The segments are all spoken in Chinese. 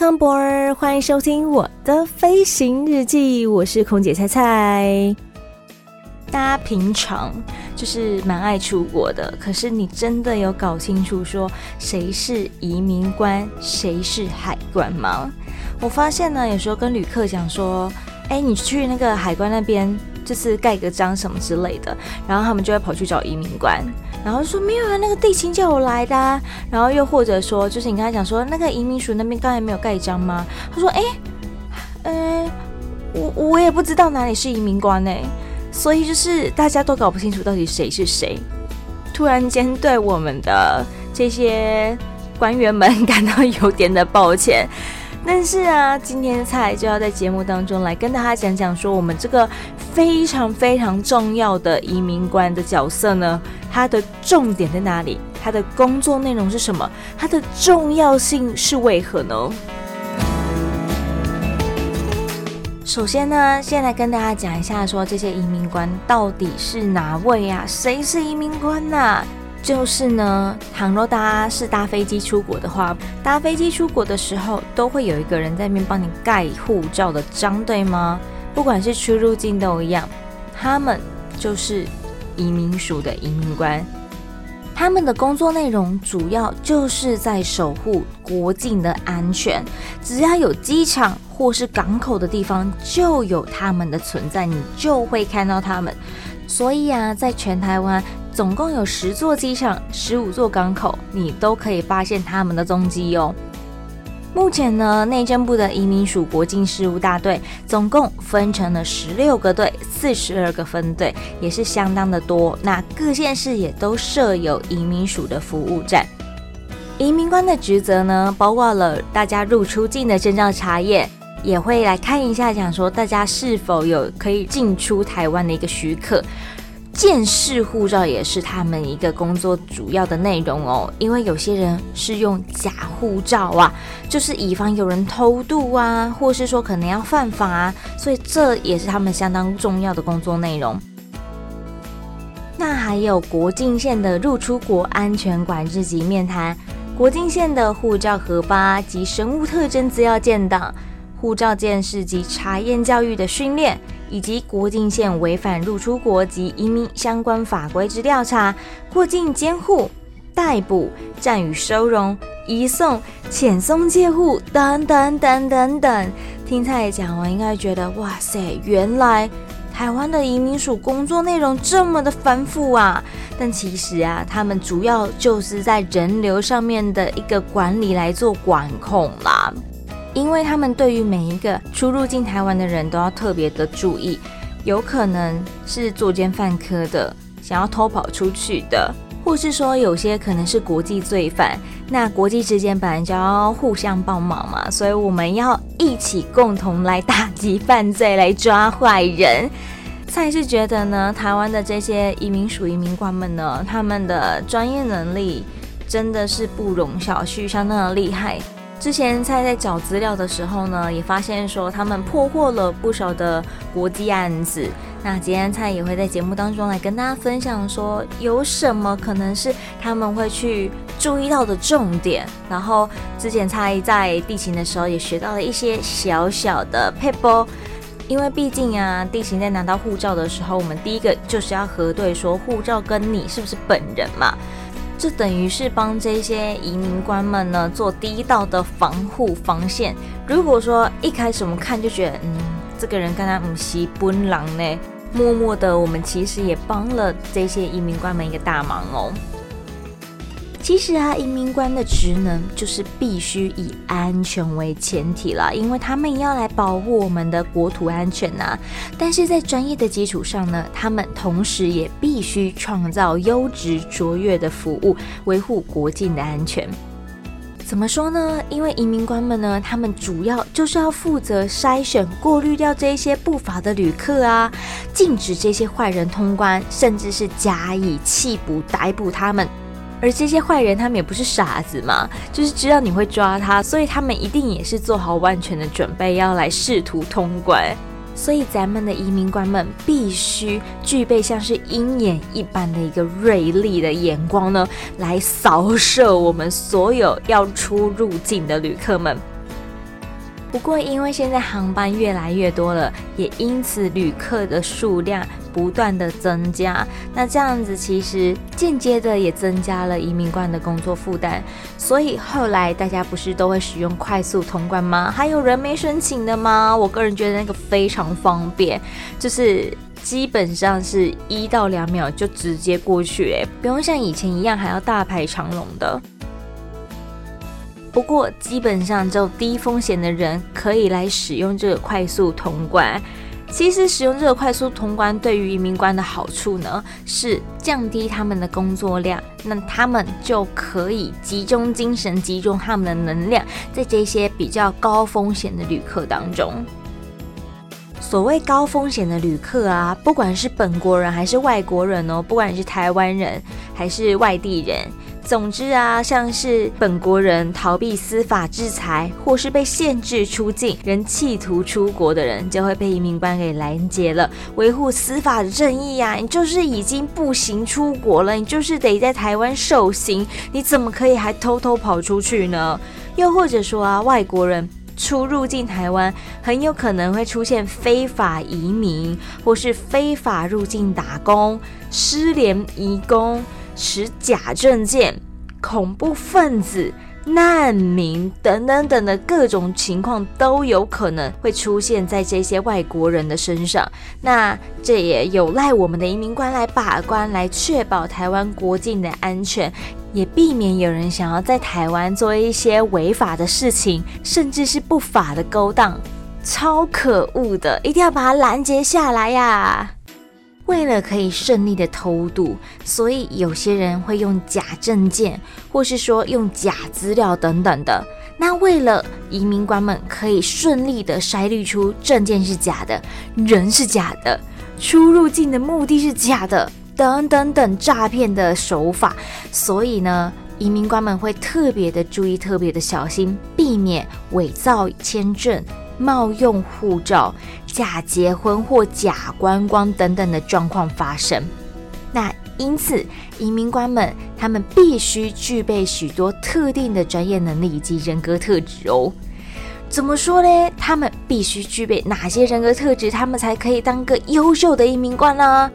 Welcome board，欢迎收听我的飞行日记，我是空姐菜菜。大家平常就是蛮爱出国的，可是你真的有搞清楚说谁是移民官，谁是海关吗？我发现呢，有时候跟旅客讲说，哎，你去那个海关那边，就是盖个章什么之类的，然后他们就会跑去找移民官。然后说没有啊，那个地勤叫我来的。然后又或者说，就是你跟他讲说那个移民署那边刚才没有盖章吗？他说哎，呃，我我也不知道哪里是移民官呢。所以就是大家都搞不清楚到底谁是谁。突然间对我们的这些官员们感到有点的抱歉。但是啊，今天菜就要在节目当中来跟大家讲讲说，我们这个非常非常重要的移民官的角色呢，它的重点在哪里？它的工作内容是什么？它的重要性是为何呢？首先呢，先来跟大家讲一下，说这些移民官到底是哪位啊？谁是移民官呐、啊？就是呢，倘若大家是搭飞机出国的话，搭飞机出国的时候，都会有一个人在那边帮你盖护照的章，对吗？不管是出入境都一样，他们就是移民署的移民官。他们的工作内容主要就是在守护国境的安全，只要有机场或是港口的地方，就有他们的存在，你就会看到他们。所以啊，在全台湾总共有十座机场、十五座港口，你都可以发现他们的踪迹哦。目前呢，内政部的移民署国境事务大队总共分成了十六个队、四十二个分队，也是相当的多。那各县市也都设有移民署的服务站。移民官的职责呢，包括了大家入出境的证照查验。也会来看一下，讲说大家是否有可以进出台湾的一个许可，鉴识护照也是他们一个工作主要的内容哦。因为有些人是用假护照啊，就是以防有人偷渡啊，或是说可能要犯法啊，所以这也是他们相当重要的工作内容。那还有国境线的入出国安全管制及面谈，国境线的护照核发及生物特征资料建档。护照鉴识及查验教育的训练，以及国境线违反入出国及移民相关法规之调查、过境监护、逮捕、暂予收容、移送、遣送借护等等等等等。听菜讲完，应该觉得哇塞，原来台湾的移民署工作内容这么的繁复啊！但其实啊，他们主要就是在人流上面的一个管理来做管控啦。因为他们对于每一个出入境台湾的人都要特别的注意，有可能是作奸犯科的，想要偷跑出去的，或是说有些可能是国际罪犯。那国际之间本来就要互相帮忙嘛，所以我们要一起共同来打击犯罪，来抓坏人。蔡是觉得呢，台湾的这些移民署移民官们呢，他们的专业能力真的是不容小觑，相当的厉害。之前菜在找资料的时候呢，也发现说他们破获了不少的国际案子。那今天菜也会在节目当中来跟大家分享说，有什么可能是他们会去注意到的重点。然后之前菜在地勤的时候也学到了一些小小的撇步，因为毕竟啊，地勤在拿到护照的时候，我们第一个就是要核对说护照跟你是不是本人嘛。这等于是帮这些移民官们呢做第一道的防护防线。如果说一开始我们看就觉得，嗯，这个人跟他不是本人呢，默默的我们其实也帮了这些移民官们一个大忙哦。其实啊，移民官的职能就是必须以安全为前提了，因为他们要来保护我们的国土安全呐、但是在专业的基础上呢，他们同时也必须创造优质卓越的服务，维护国境的安全。怎么说呢？因为移民官们呢，他们主要就是要负责筛选、过滤掉这些不法的旅客啊，禁止这些坏人通关，甚至是加以弃捕、逮捕他们。而这些坏人，他们也不是傻子嘛，就是知道你会抓他，所以他们一定也是做好万全的准备，要来试图通关。所以咱们的移民官们必须具备像是鹰眼一般的一个锐利的眼光呢，来扫射我们所有要出入境的旅客们。不过，因为现在航班越来越多了，也因此旅客的数量不断的增加。那这样子其实间接的也增加了移民官的工作负担。所以后来大家不是都会使用快速通关吗？还有人没申请的吗？我个人觉得那个非常方便，就是基本上是一到两秒就直接过去，哎，不用像以前一样还要大排长龙的。不过，基本上只有低风险的人可以来使用这个快速通关。其实，使用这个快速通关对于移民官的好处呢，是降低他们的工作量，那他们就可以集中精神、集中他们的能量在这些比较高风险的旅客当中。所谓高风险的旅客啊，不管是本国人还是外国人哦，不管是台湾人还是外地人。总之啊，像是本国人逃避司法制裁，或是被限制出境，仍企图出国的人，就会被移民官给拦截了。维护司法的正义呀，你就是已经不行出国了，你就是得在台湾受刑，你怎么可以还偷偷跑出去呢？又或者说啊，外国人出入境台湾，很有可能会出现非法移民，或是非法入境打工、失联移工。持假证件、恐怖分子、难民等等等的各种情况都有可能会出现在这些外国人的身上。那这也有赖我们的移民官来把关，来确保台湾国境的安全，也避免有人想要在台湾做一些违法的事情，甚至是不法的勾当，超可恶的，一定要把它拦截下来呀！为了可以顺利的偷渡，所以有些人会用假证件，或是说用假资料等等的。那为了移民官们可以顺利的筛滤出证件是假的，人是假的，出入境的目的是假的，等等等诈骗的手法，所以呢，移民官们会特别的注意，特别的小心，避免伪造签证。冒用护照、假结婚或假观光等等的状况发生，那因此移民官们他们必须具备许多特定的专业能力以及人格特质哦。怎么说呢？他们必须具备哪些人格特质，他们才可以当个优秀的移民官呢？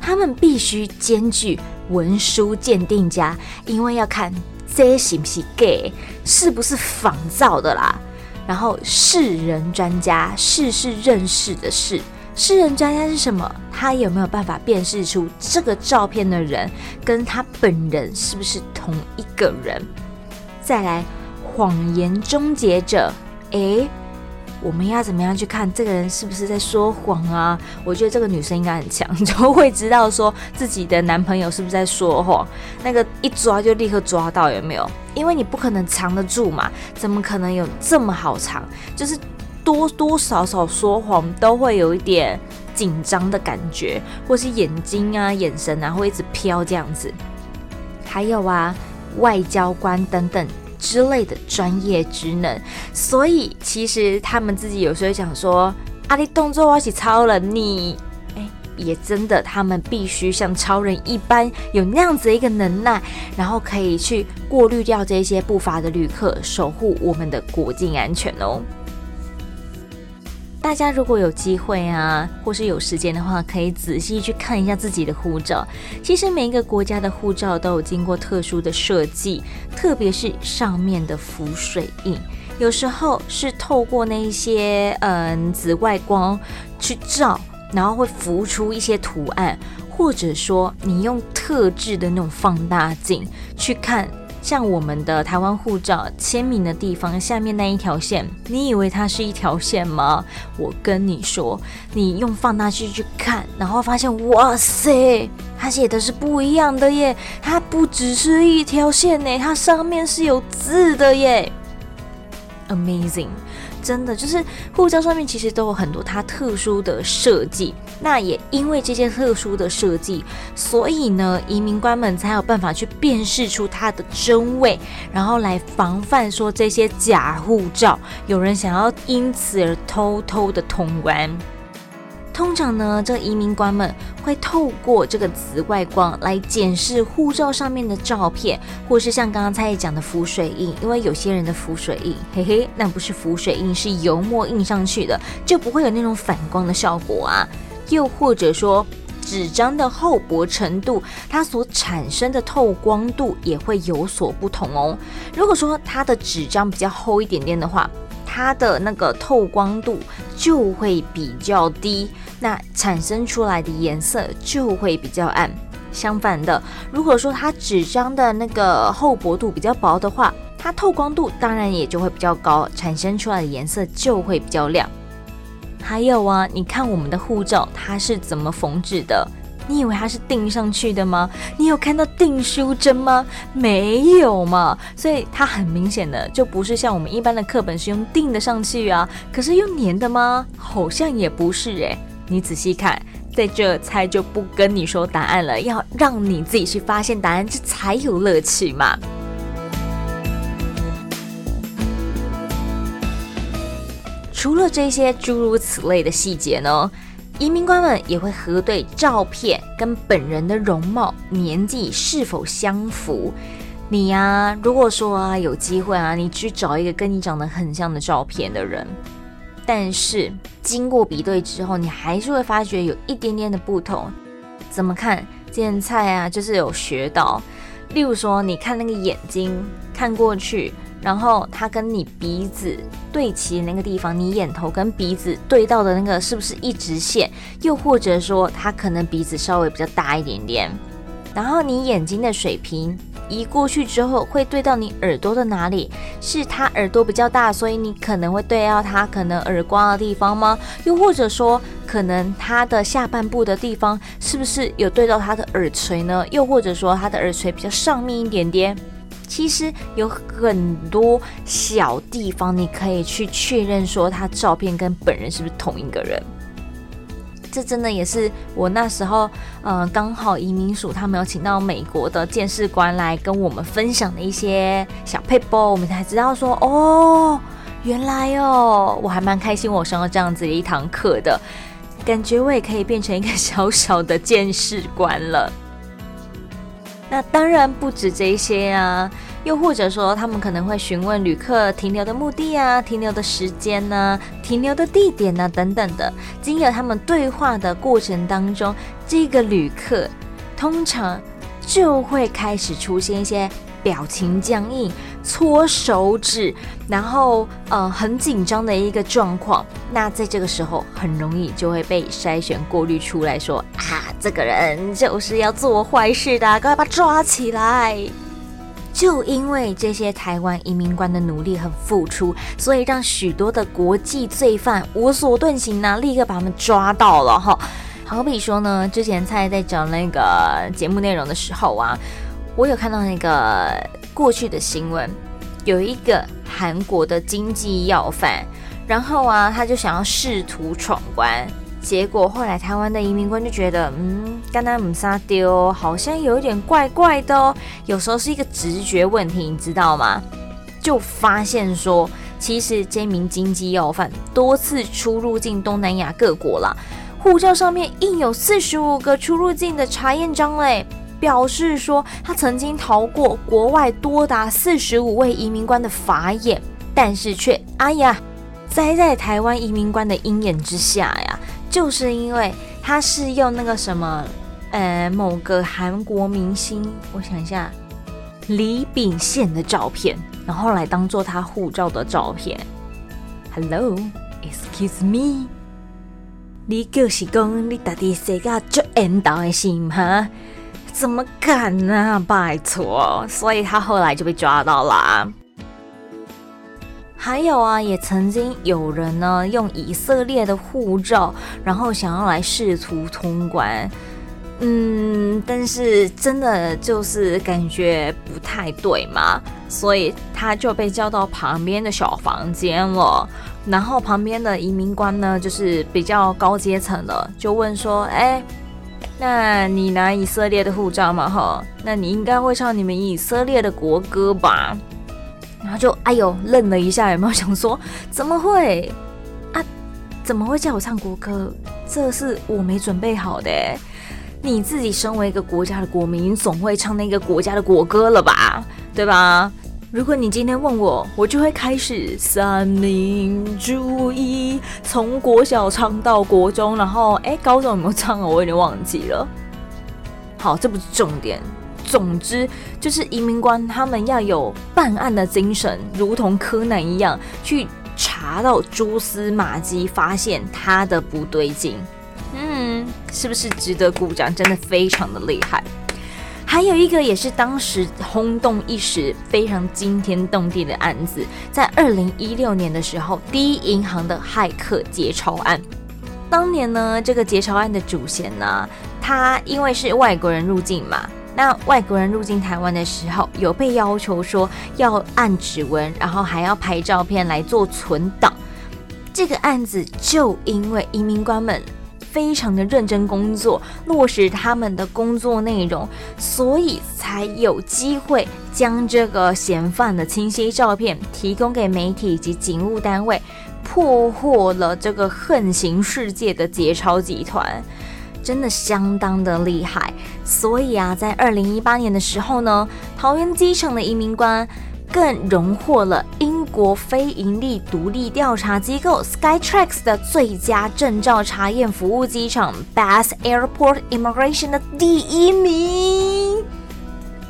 他们必须兼具文书鉴定家，因为要看这是不是 gay，，是不是仿造的啦。然后世人专家，识是认识的识，识人专家是什么？他有没有办法辨识出这个照片的人跟他本人是不是同一个人？再来，谎言终结者，诶。我们要怎么样去看这个人是不是在说谎啊？我觉得这个女生应该很强，就会知道说自己的男朋友是不是在说谎。那个一抓就立刻抓到，有没有？因为你不可能藏得住嘛，怎么可能有这么好藏？就是多多少少说谎都会有一点紧张的感觉，或是眼睛啊、眼神啊会一直飘这样子。还有啊，外交官等等。之类的专业职能，所以其实他们自己有时候想说：“阿力动作我是超人，你哎，也真的，他们必须像超人一般有那样子一个能耐，然后可以去过滤掉这些不法的旅客，守护我们的国境安全哦。”大家如果有机会啊，或是有时间的话，可以仔细去看一下自己的护照。其实每一个国家的护照都有经过特殊的设计，特别是上面的浮水印，有时候是透过那些嗯紫外光去照，然后会浮出一些图案，或者说你用特制的那种放大镜去看像我们的台湾护照签名的地方下面那一条线，你以为它是一条线吗？我跟你说，你用放大镜去看，然后发现，哇塞，它写的是不一样的耶！它不只是一条线呢，它上面是有字的耶，Amazing。真的就是护照上面其实都有很多它特殊的设计，那也因为这些特殊的设计，所以呢，移民官们才有办法去辨识出它的真伪，然后来防范说这些假护照有人想要因此而偷偷的通关。通常呢，这移民官们会透过这个紫外光来检视护照上面的照片，或是像刚刚蔡讲的浮水印，因为有些人的浮水印，嘿嘿，那不是浮水印，是油墨印上去的，就不会有那种反光的效果啊。又或者说，纸张的厚薄程度，它所产生的透光度也会有所不同哦。如果说它的纸张比较厚一点点的话，它的那个透光度就会比较低。那产生出来的颜色就会比较暗。相反的，如果说它纸张的那个厚薄度比较薄的话，它透光度当然也就会比较高，产生出来的颜色就会比较亮。还有啊，你看我们的护照它是怎么缝制的？你以为它是钉上去的吗？你有看到订书针吗？没有嘛。所以它很明显的就不是像我们一般的课本是用钉的上去啊，可是用粘的吗？好像也不是诶、你仔细看，在这猜就不跟你说答案了，要让你自己去发现答案，这才有乐趣嘛。除了这些诸如此类的细节呢，移民官们也会核对照片跟本人的容貌、年纪是否相符。你呀、啊，如果说啊有机会啊，你去找一个跟你长得很像的照片的人。但是经过比对之后，你还是会发觉有一点点的不同。怎么看？今天菜啊，就是有学到。例如说，你看那个眼睛看过去，然后它跟你鼻子对齐的那个地方，你眼头跟鼻子对到的那个是不是一直线？又或者说，它可能鼻子稍微比较大一点点，然后你眼睛的水平。移过去之后会对到你耳朵的哪里？是他耳朵比较大，所以你可能会对到他可能耳光的地方吗？又或者说，可能他的下半部的地方是不是有对到他的耳垂呢？又或者说他的耳垂比较上面一点点？其实有很多小地方你可以去确认说他照片跟本人是不是同一个人。这真的也是我那时候，呃，刚好移民署他们有请到美国的鉴识官来跟我们分享的一些小撇步，我们才知道说，哦，原来哦，我还蛮开心，我上了这样子的一堂课的，感觉我也可以变成一个小小的鉴识官了。那当然不止这些啊。又或者说，他们可能会询问旅客停留的目的啊、停留的时间呢、啊、停留的地点呢、啊、等等的。经由他们对话的过程当中，这个旅客通常就会开始出现一些表情僵硬、搓手指，然后呃很紧张的一个状况。那在这个时候，很容易就会被筛选过滤出来说啊，这个人就是要做坏事的，赶快把他抓起来。就因为这些台湾移民官的努力和付出，所以让许多的国际罪犯无所遁形呢，立刻把他们抓到了哈。好比说呢，之前蔡在讲那个节目内容的时候啊，我有看到那个过去的新闻，有一个韩国的经济要犯，然后啊，他就想要试图闯关。结果后来台湾的移民官就觉得，嗯，刚刚姆沙丢好像有一点怪怪的哦。有时候是一个直觉问题，你知道吗？就发现说，其实这名经济要犯多次出入境东南亚各国啦，护照上面印有四十五个出入境的查验章嘞，表示说他曾经逃过国外多达四十五位移民官的法眼，但是却哎呀，栽在台湾移民官的鹰眼之下呀。就是因为他是用那个什么，呃，某个韩国明星，我想一下，李秉宪的照片，然后来当做他护照的照片。Hello，excuse me，你就是讲你到底谁个做引导的是吗？怎么敢呢？拜托，所以他后来就被抓到了。还有啊，也曾经有人呢用以色列的护照，然后想要来试图通关。嗯，但是真的就是感觉不太对嘛，所以他就被叫到旁边的小房间了。然后旁边的移民官呢，就是比较高阶层的，就问说：“哎，那你拿以色列的护照嘛？哈，那你应该会唱你们以色列的国歌吧？”然后就哎呦愣了一下，有没有想说怎么会啊？怎么会叫我唱国歌？这是我没准备好的。你自己身为一个国家的国民，总会唱那个国家的国歌了吧？对吧？如果你今天问我，我就会开始三民主义，从国小唱到国中，然后哎，高中有没有唱啊？我有点忘记了。好，这不是重点。总之，就是移民官他们要有办案的精神，如同柯南一样，去查到蛛丝马迹，发现他的不对劲。嗯，是不是值得鼓掌？真的非常的厉害。还有一个也是当时轰动一时、非常惊天动地的案子，在二零一六年的时候，第一银行的骇客劫钞案。当年呢，这个劫钞案的主嫌呢，他因为是外国人入境嘛，那外国人入境台湾的时候，有被要求说要按指纹，然后还要拍照片来做存档。这个案子就因为移民官们。非常的认真工作，落实他们的工作内容，所以才有机会将这个嫌犯的清晰照片提供给媒体以及警务单位，破获了这个横行世界的劫钞集团，真的相当的厉害。所以啊，在二零一八年的时候呢，桃园机场的移民官。更荣获了英国非盈利独立调查机构 Skytrax 的最佳证照查验服务机场 Best Airport Immigration 的第一名，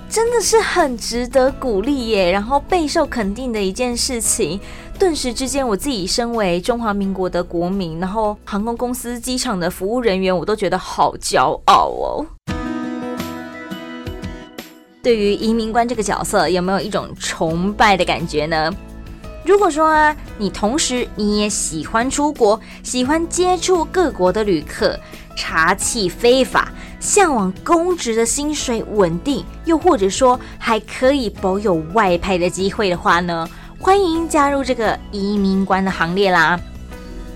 真的是很值得鼓励耶！然后备受肯定的一件事情，顿时之间，我自己身为中华民国的国民，然后航空公司机场的服务人员，我都觉得好骄傲哦。对于移民官这个角色，有没有一种崇拜的感觉呢？如果说啊，你同时你也喜欢出国，喜欢接触各国的旅客，查气非法，向往公职的薪水稳定，又或者说还可以保有外派的机会的话呢，欢迎加入这个移民官的行列啦！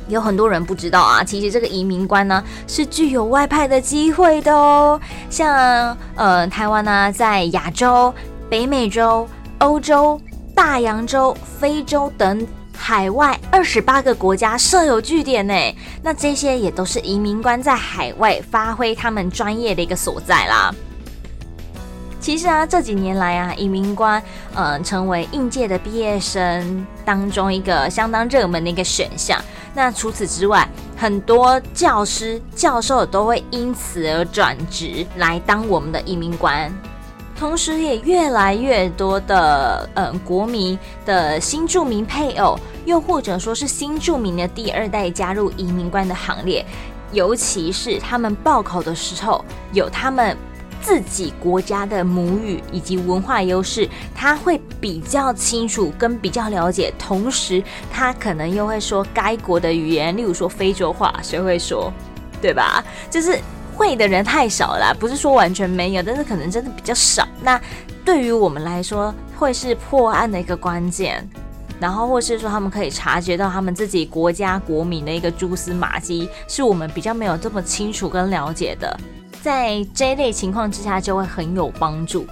有很多人不知道啊，其实这个移民官呢是具有外派的机会的哦。像呃台湾呢，在亚洲、北美洲、欧洲、大洋洲、非洲等海外二十八个国家设有据点呢。那这些也都是移民官在海外发挥他们专业的一个所在啦。其实啊，这几年来啊，移民官嗯、成为应届的毕业生当中一个相当热门的一个选项。那除此之外，很多教师、教授都会因此而转职来当我们的移民官，同时也越来越多的嗯国民的新住民配偶，又或者说是新住民的第二代加入移民官的行列，尤其是他们报考的时候有他们。自己国家的母语以及文化优势，他会比较清楚跟比较了解，同时他可能又会说该国的语言，例如说非洲话，谁会说？对吧？就是会的人太少了，不是说完全没有，但是可能真的比较少。那对于我们来说，会是破案的一个关键，然后或是说他们可以察觉到他们自己国家国民的一个蛛丝马迹，是我们比较没有这么清楚跟了解的。在这类情况之下，就会很有帮助。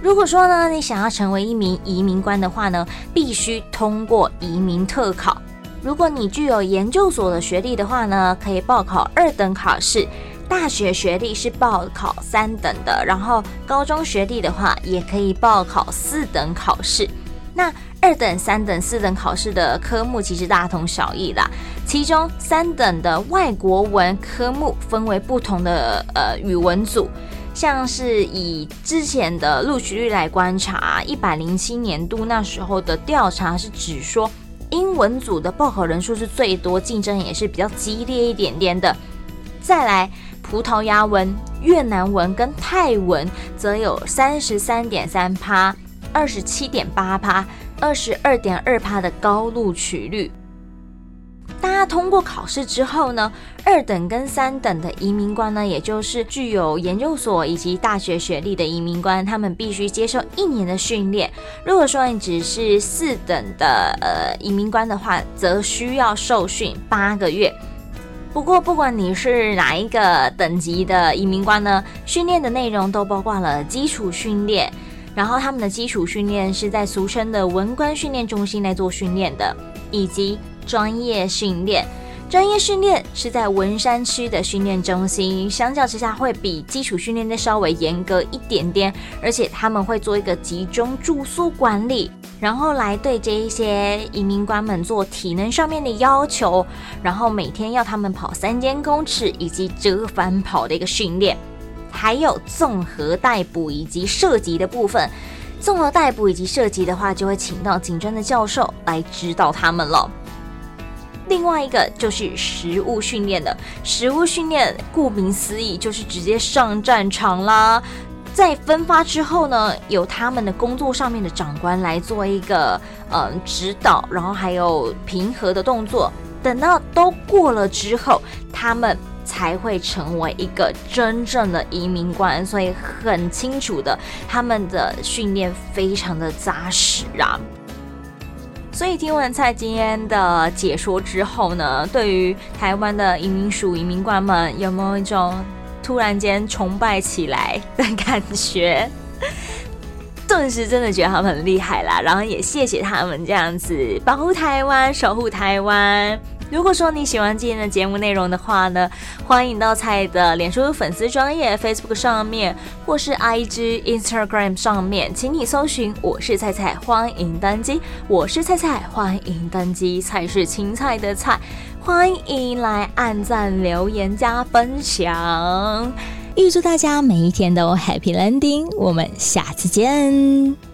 如果说呢，你想要成为一名移民官的话呢，必须通过移民特考。如果你具有研究所的学历的话呢，可以报考二等考试；大学学历是报考三等的，然后高中学历的话，也可以报考四等考试。那二等、三等、四等考试的科目其实大同小异啦。其中三等的外国文科目分为不同的呃语文组，像是以之前的录取率来观察，一百零七年度那时候的调查是指说，英文组的报考人数是最多，竞争也是比较激烈一点点的。再来，葡萄牙文、越南文跟泰文则有三十三点三趴、二十七点八趴、二十二点二趴的高录取率。大家通过考试之后呢，二等跟三等的移民官呢，也就是具有研究所以及大学学历的移民官，他们必须接受一年的训练。如果说你只是四等的呃移民官的话，则需要受训八个月。不过，不管你是哪一个等级的移民官呢，训练的内容都包括了基础训练，然后他们的基础训练是在俗称的文官训练中心来做训练的，以及专业训练，专业训练是在文山区的训练中心，相较之下会比基础训练的稍微严格一点点，而且他们会做一个集中住宿管理，然后来对这一些移民官们做体能上面的要求，然后每天要他们跑三千公尺以及折返跑的一个训练，还有综合逮捕以及射击的部分。综合逮捕以及射击的话，就会请到警专的教授来指导他们了。另外一个就是实物训练的，实物训练顾名思义就是直接上战场啦。在分发之后呢，由他们的工作上面的长官来做一个嗯指导，然后还有平和的动作。等到都过了之后，他们才会成为一个真正的移民官。所以很清楚的，他们的训练非常的扎实啊。所以听完蔡今天的解说之后呢，对于台湾的移民署移民官们，有没有一种突然间崇拜起来的感觉？顿时真的觉得他们很厉害啦，然后也谢谢他们这样子保护台湾、守护台湾。如果说你喜欢今天的节目内容的话呢，欢迎到蔡的脸书粉丝专页 Facebook 上面，或是 IG Instagram 上面，请你搜寻我是蔡蔡，欢迎登机。我是蔡蔡，欢迎登机。蔡是青菜的菜，欢迎来按赞、留言、加分享。预祝大家每一天都 Happy Landing，我们下次见。